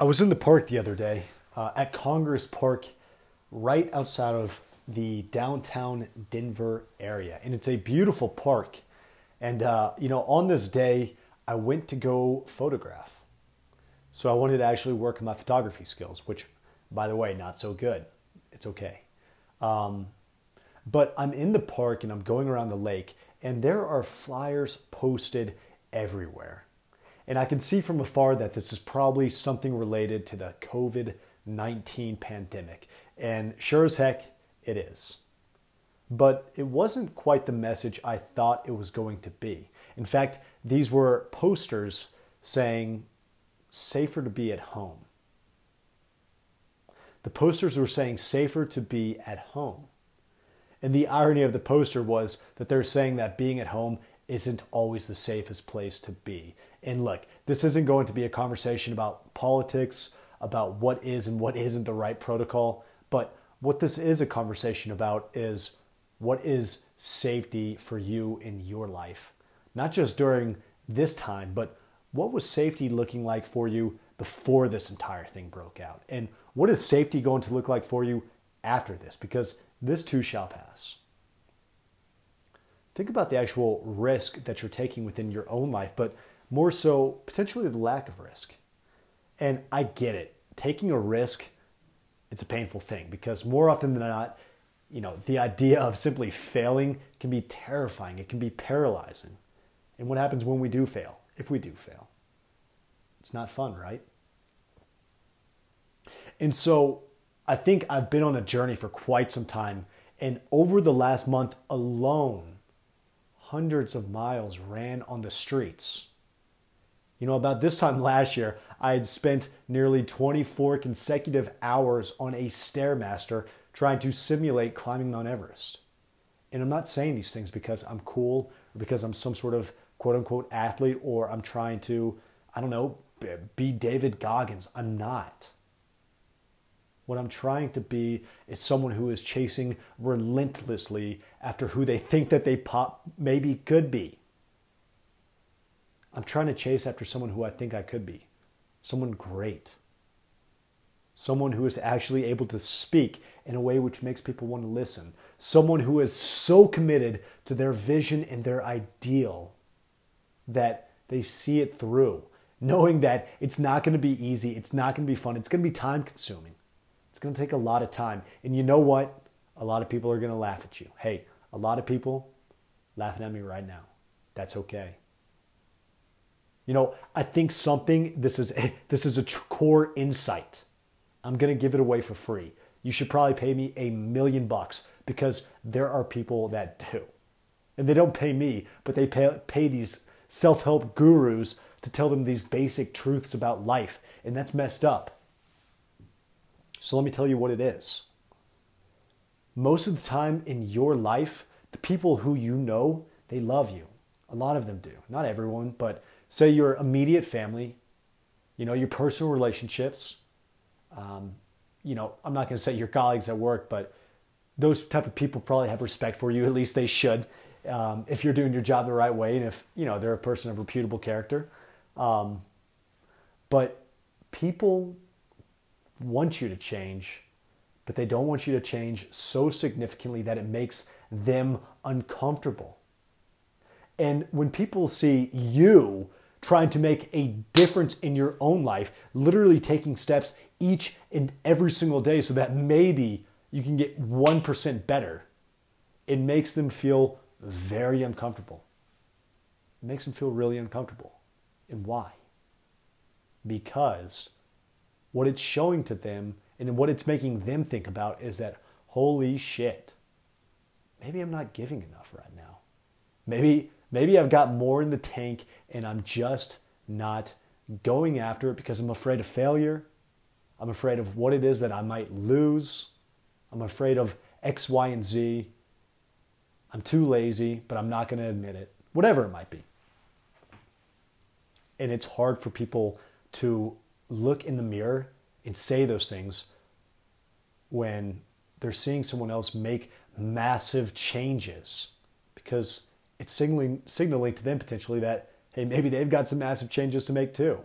I was in the park the other day uh, at Congress Park, right outside of the downtown Denver area. And it's a beautiful park. And, uh, you know, on this day, I went to go photograph. So I wanted to actually work on my photography skills, which, by the way, not so good. It's okay. Um, but I'm in the park and I'm going around the lake, and there are flyers posted everywhere. And I can see from afar that this is probably something related to the COVID 19 pandemic. And sure as heck, it is. But it wasn't quite the message I thought it was going to be. In fact, these were posters saying, safer to be at home. The posters were saying, safer to be at home. And the irony of the poster was that they're saying that being at home isn't always the safest place to be. And look, this isn't going to be a conversation about politics, about what is and what isn't the right protocol, but what this is a conversation about is what is safety for you in your life. Not just during this time, but what was safety looking like for you before this entire thing broke out? And what is safety going to look like for you after this? Because this too shall pass. Think about the actual risk that you're taking within your own life, but more so potentially the lack of risk. And I get it. Taking a risk, it's a painful thing because more often than not, you know, the idea of simply failing can be terrifying. It can be paralyzing. And what happens when we do fail? If we do fail, it's not fun, right? And so I think I've been on a journey for quite some time. And over the last month alone, hundreds of miles ran on the streets. You know, about this time last year, I had spent nearly 24 consecutive hours on a Stairmaster trying to simulate climbing Mount Everest. And I'm not saying these things because I'm cool or because I'm some sort of quote unquote athlete or I'm trying to, I don't know, be David Goggins. I'm not. What I'm trying to be is someone who is chasing relentlessly after who they think that they pop maybe could be. I'm trying to chase after someone who I think I could be. Someone great. Someone who is actually able to speak in a way which makes people want to listen. Someone who is so committed to their vision and their ideal that they see it through, knowing that it's not going to be easy, it's not going to be fun, it's going to be time consuming. It's going to take a lot of time. And you know what? A lot of people are going to laugh at you. Hey, a lot of people laughing at me right now. That's okay. You know, I think something this is a, this is a core insight. I'm going to give it away for free. You should probably pay me a million bucks because there are people that do. And they don't pay me, but they pay, pay these self-help gurus to tell them these basic truths about life, and that's messed up. So let me tell you what it is. Most of the time in your life, the people who you know, they love you. A lot of them do. Not everyone, but say your immediate family, you know, your personal relationships. Um, you know, I'm not going to say your colleagues at work, but those type of people probably have respect for you. At least they should, um, if you're doing your job the right way, and if you know they're a person of reputable character. Um, but people want you to change, but they don't want you to change so significantly that it makes them uncomfortable. And when people see you trying to make a difference in your own life, literally taking steps each and every single day so that maybe you can get 1% better, it makes them feel very uncomfortable. It makes them feel really uncomfortable. And why? Because what it's showing to them and what it's making them think about is that, holy shit, maybe I'm not giving enough right now. Maybe, maybe I've got more in the tank and I'm just not going after it because I'm afraid of failure. I'm afraid of what it is that I might lose. I'm afraid of X, Y, and Z. I'm too lazy, but I'm not going to admit it. Whatever it might be. And it's hard for people to look in the mirror and say those things when they're seeing someone else make massive changes because it's signaling signaling to them potentially that hey maybe they've got some massive changes to make too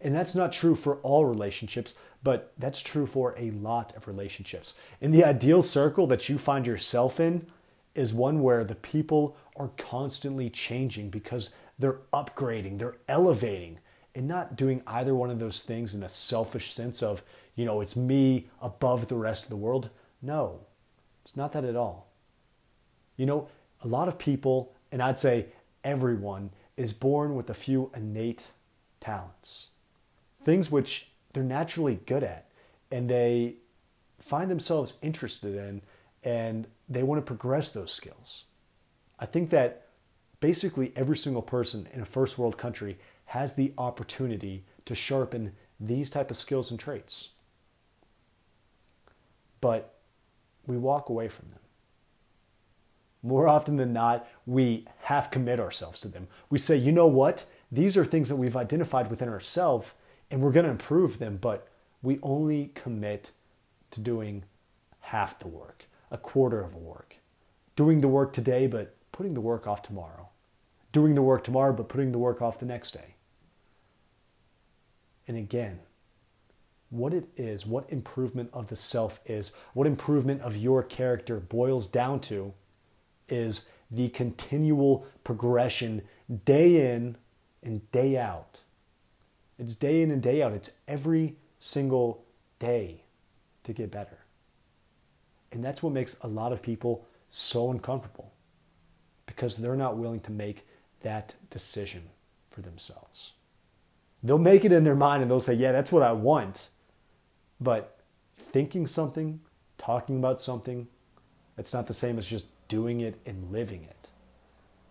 And that's not true for all relationships, but that's true for a lot of relationships. And the ideal circle that you find yourself in is one where the people are constantly changing because they're upgrading, they're elevating, and not doing either one of those things in a selfish sense of, you know, it's me above the rest of the world. No, it's not that at all. You know, a lot of people, and I'd say everyone, is born with a few innate talents, things which they're naturally good at, and they find themselves interested in, and they want to progress those skills. I think that basically every single person in a first world country has the opportunity to sharpen these type of skills and traits. But we walk away from them. More often than not, we half commit ourselves to them. We say, you know what? These are things that we've identified within ourselves and we're going to improve them, but we only commit to doing half the work, a quarter of the work. Doing the work today, but putting the work off tomorrow. Doing the work tomorrow, but putting the work off the next day. And again, what it is, what improvement of the self is, what improvement of your character boils down to is the continual progression day in and day out. It's day in and day out. It's every single day to get better. And that's what makes a lot of people so uncomfortable because they're not willing to make that decision for themselves. They'll make it in their mind and they'll say, Yeah, that's what I want. But thinking something, talking about something, it's not the same as just doing it and living it.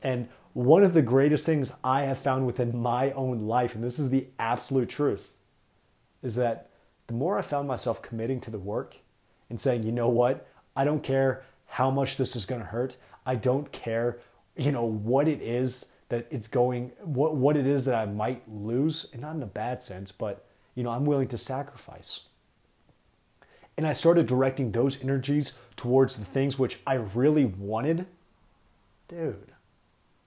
And one of the greatest things I have found within my own life, and this is the absolute truth, is that the more I found myself committing to the work and saying, you know what, I don't care how much this is going to hurt. I don't care, you know, what it is that it's going, what, what it is that I might lose, and not in a bad sense, but, you know, I'm willing to sacrifice. And I started directing those energies towards the things which I really wanted. Dude,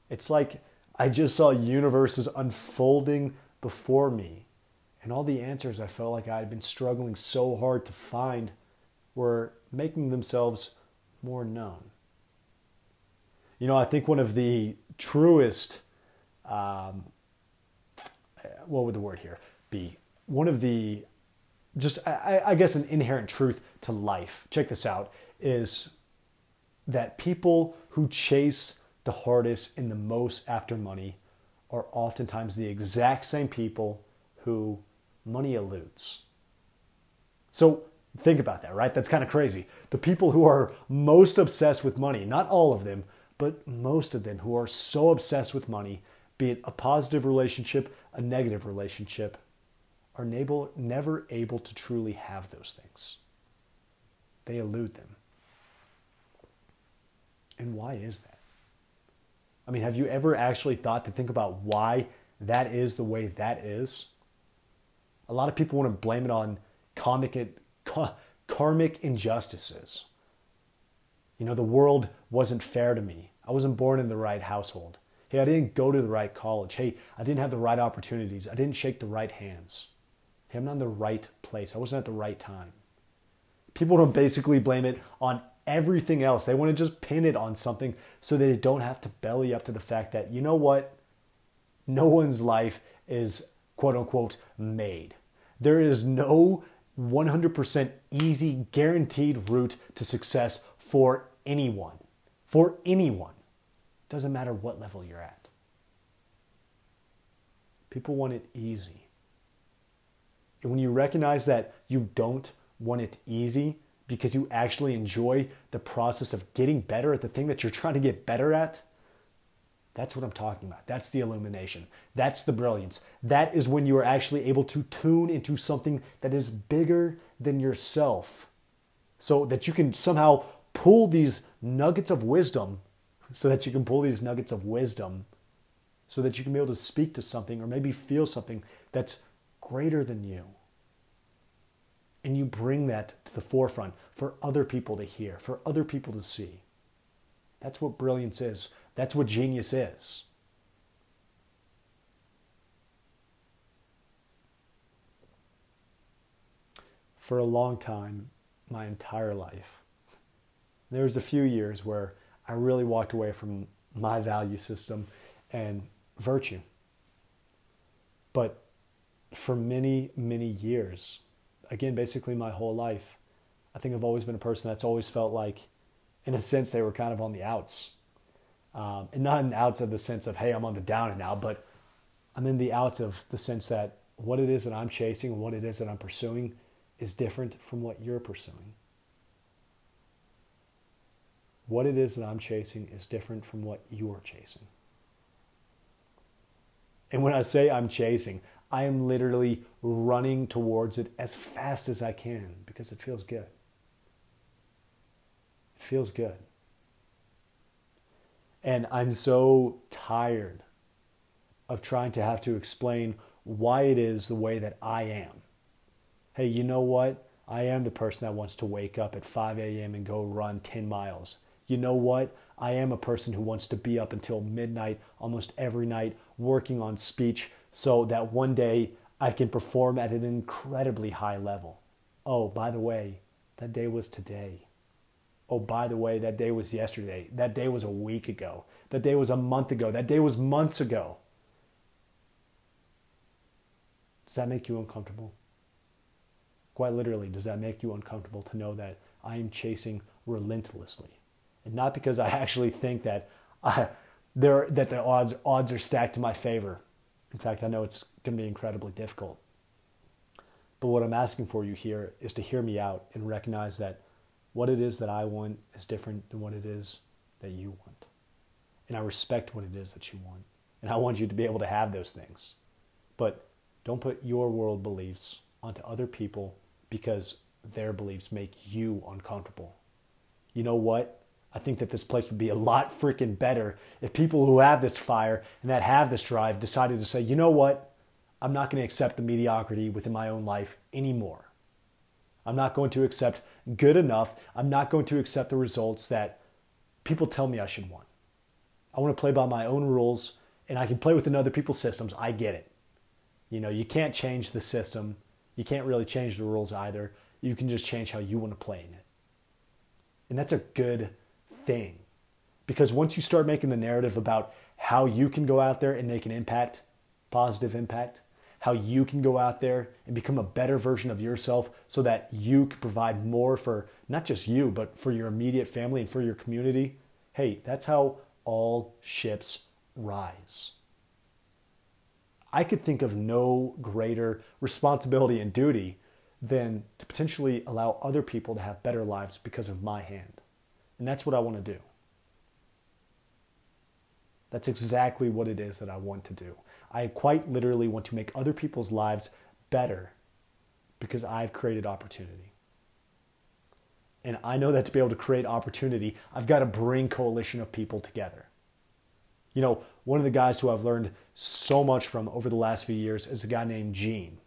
it's like I just saw universes unfolding before me. And all the answers I felt like I had been struggling so hard to find were making themselves more known. You know, I think one of the truest, um, what would the word here be? One of the just I, I guess an inherent truth to life. Check this out is that people who chase the hardest and the most after money are oftentimes the exact same people who money eludes. So think about that, right? That's kind of crazy. The people who are most obsessed with money, not all of them, but most of them who are so obsessed with money, be it a positive relationship, a negative relationship, are able, never able to truly have those things. They elude them. And why is that? I mean, have you ever actually thought to think about why that is the way that is? A lot of people want to blame it on karmic, karmic injustices. You know, the world wasn't fair to me. I wasn't born in the right household. Hey, I didn't go to the right college. Hey, I didn't have the right opportunities. I didn't shake the right hands. Hey, I'm not in the right place. I wasn't at the right time. People don't basically blame it on everything else. They want to just pin it on something so they don't have to belly up to the fact that, you know what? No one's life is quote unquote made. There is no 100% easy, guaranteed route to success for anyone. For anyone. Doesn't matter what level you're at. People want it easy. And when you recognize that you don't want it easy because you actually enjoy the process of getting better at the thing that you're trying to get better at, that's what I'm talking about. That's the illumination. That's the brilliance. That is when you are actually able to tune into something that is bigger than yourself so that you can somehow pull these nuggets of wisdom, so that you can pull these nuggets of wisdom, so that you can be able to speak to something or maybe feel something that's greater than you. And you bring that to the forefront for other people to hear, for other people to see. That's what brilliance is. That's what genius is. for a long time, my entire life. There was a few years where I really walked away from my value system and virtue. But for many, many years, again, basically my whole life, I think I've always been a person that's always felt like, in a sense, they were kind of on the outs. Um, and not in the outs of the sense of, hey, I'm on the down and out, but I'm in the outs of the sense that what it is that I'm chasing what it is that I'm pursuing is different from what you're pursuing. What it is that I'm chasing is different from what you're chasing. And when I say I'm chasing, I am literally running towards it as fast as I can because it feels good. It feels good. And I'm so tired of trying to have to explain why it is the way that I am. Hey, you know what? I am the person that wants to wake up at 5 a.m. and go run 10 miles. You know what? I am a person who wants to be up until midnight almost every night working on speech so that one day I can perform at an incredibly high level. Oh, by the way, that day was today. Oh, by the way, that day was yesterday. That day was a week ago. That day was a month ago. That day was months ago. Does that make you uncomfortable? Quite literally, does that make you uncomfortable to know that I am chasing relentlessly? And not because I actually think that uh, I, there, that the odds, odds are stacked in my favor. In fact, I know it's going to be incredibly difficult. But what I'm asking for you here is to hear me out and recognize that what it is that I want is different than what it is that you want. And I respect what it is that you want. And I want you to be able to have those things. But don't put your world beliefs onto other people because their beliefs make you uncomfortable. You know what? I think that this place would be a lot freaking better if people who have this fire and that have this drive decided to say, you know what? I'm not going to accept the mediocrity within my own life anymore. I'm not going to accept good enough. I'm not going to accept the results that people tell me I should want. I want to play by my own rules and I can play within other people's systems. I get it. You know, you can't change the system. You can't really change the rules either. You can just change how you want to play in it. And that's a good thing. Because once you start making the narrative about how you can go out there and make an impact, positive impact, how you can go out there and become a better version of yourself so that you can provide more for not just you, but for your immediate family and for your community. Hey, that's how all ships rise. I could think of no greater responsibility and duty than to potentially allow other people to have better lives because of my hand. And that's what I want to do. That's exactly what it is that I want to do. I quite literally want to make other people's lives better because I've created opportunity. And I know that to be able to create opportunity, I've got to bring coalition of people together. You know, one of the guys who I've learned so much from over the last few years is a guy named Gene.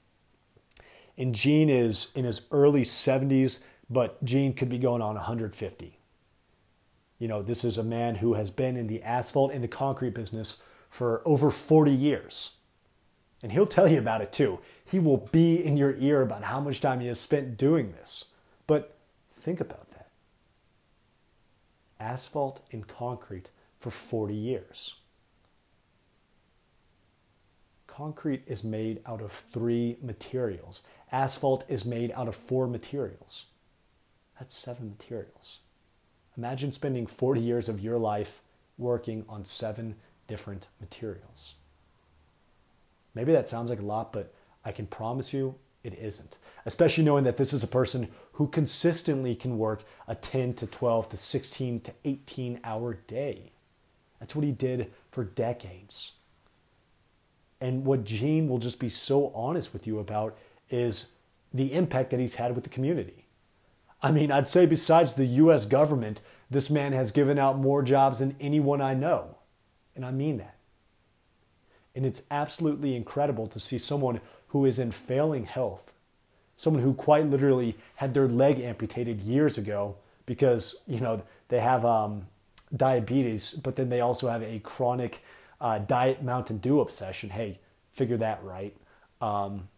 And Gene is in his early 70s, but Gene could be going on 150. You know, this is a man who has been in the asphalt and the concrete business for over 40 years. And he'll tell you about it too. He will be in your ear about how much time he has spent doing this. But think about that asphalt and concrete for 40 years. Concrete is made out of three materials. Asphalt is made out of four materials. That's seven materials. Imagine spending 40 years of your life working on seven different materials. Maybe that sounds like a lot, but I can promise you it isn't. Especially knowing that this is a person who consistently can work a 10 to 12 to 16 to 18 hour day. That's what he did for decades. And what Gene will just be so honest with you about is the impact that he's had with the community. I mean, I'd say besides the US government, this man has given out more jobs than anyone I know. And I mean that. And it's absolutely incredible to see someone who is in failing health, someone who quite literally had their leg amputated years ago because, you know, they have um, diabetes, but then they also have a chronic uh, diet Mountain Dew obsession. Hey, figure that right. Um,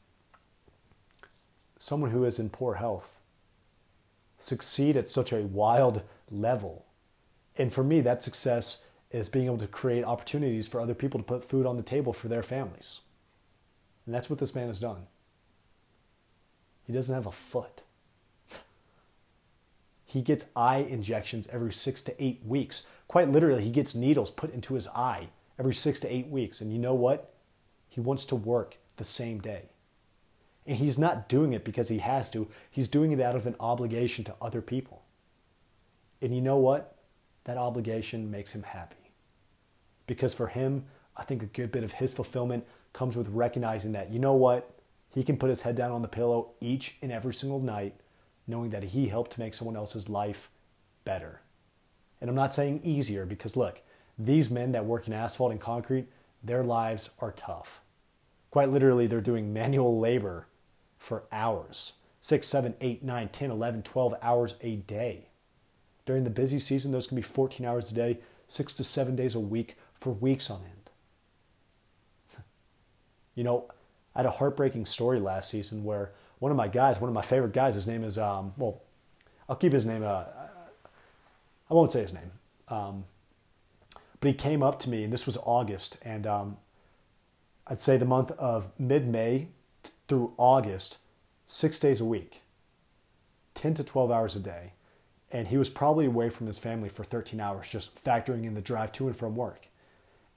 someone who is in poor health succeed at such a wild level. And for me, that success is being able to create opportunities for other people to put food on the table for their families. And that's what this man has done. He doesn't have a foot. He gets eye injections every six to eight weeks. Quite literally, he gets needles put into his eye every six to eight weeks. And you know what? He wants to work the same day. And he's not doing it because he has to, he's doing it out of an obligation to other people. And you know what? That obligation makes him happy. Because for him, I think a good bit of his fulfillment comes with recognizing that, you know what? He can put his head down on the pillow each and every single night knowing that he helped to make someone else's life better. And I'm not saying easier because look, these men that work in asphalt and concrete, their lives are tough. Quite literally, they're doing manual labor for hours 6, 7, 8, 9, 10, 11, 12 hours a day. During the busy season, those can be 14 hours a day, six to seven days a week for weeks on end. you know, I had a heartbreaking story last season where one of my guys, one of my favorite guys, his name is, um, well, I'll keep his name, uh, I won't say his name. Um, but he came up to me, and this was August, and um, I'd say the month of mid May through August, six days a week, 10 to 12 hours a day. And he was probably away from his family for 13 hours, just factoring in the drive to and from work.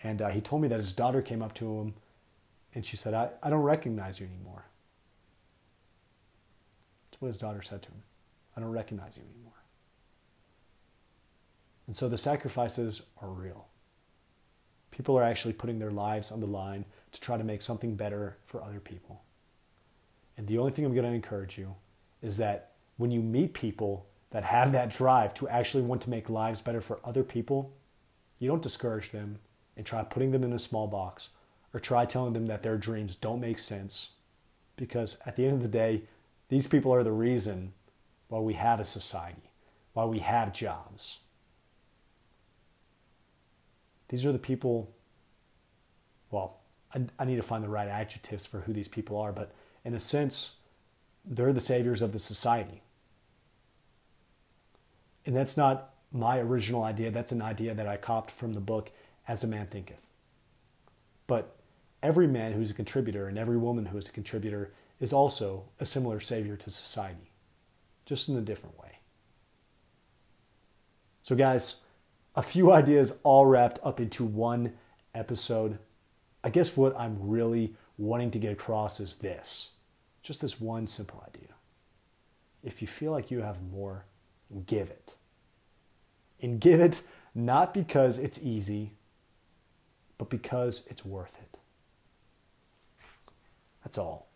And uh, he told me that his daughter came up to him and she said, I, I don't recognize you anymore That's what his daughter said to him. I don't recognize you anymore. And so the sacrifices are real. People are actually putting their lives on the line to try to make something better for other people. And the only thing I'm going to encourage you is that when you meet people that have that drive to actually want to make lives better for other people, you don't discourage them and try putting them in a small box or try telling them that their dreams don't make sense. Because at the end of the day, these people are the reason why we have a society, why we have jobs. These are the people, well, I, I need to find the right adjectives for who these people are, but in a sense, they're the saviors of the society. And that's not my original idea, that's an idea that I copped from the book As a Man Thinketh. But every man who's a contributor and every woman who is a contributor is also a similar savior to society, just in a different way. So, guys, a few ideas all wrapped up into one episode. I guess what I'm really wanting to get across is this just this one simple idea. If you feel like you have more, give it. And give it not because it's easy, but because it's worth it. That's all.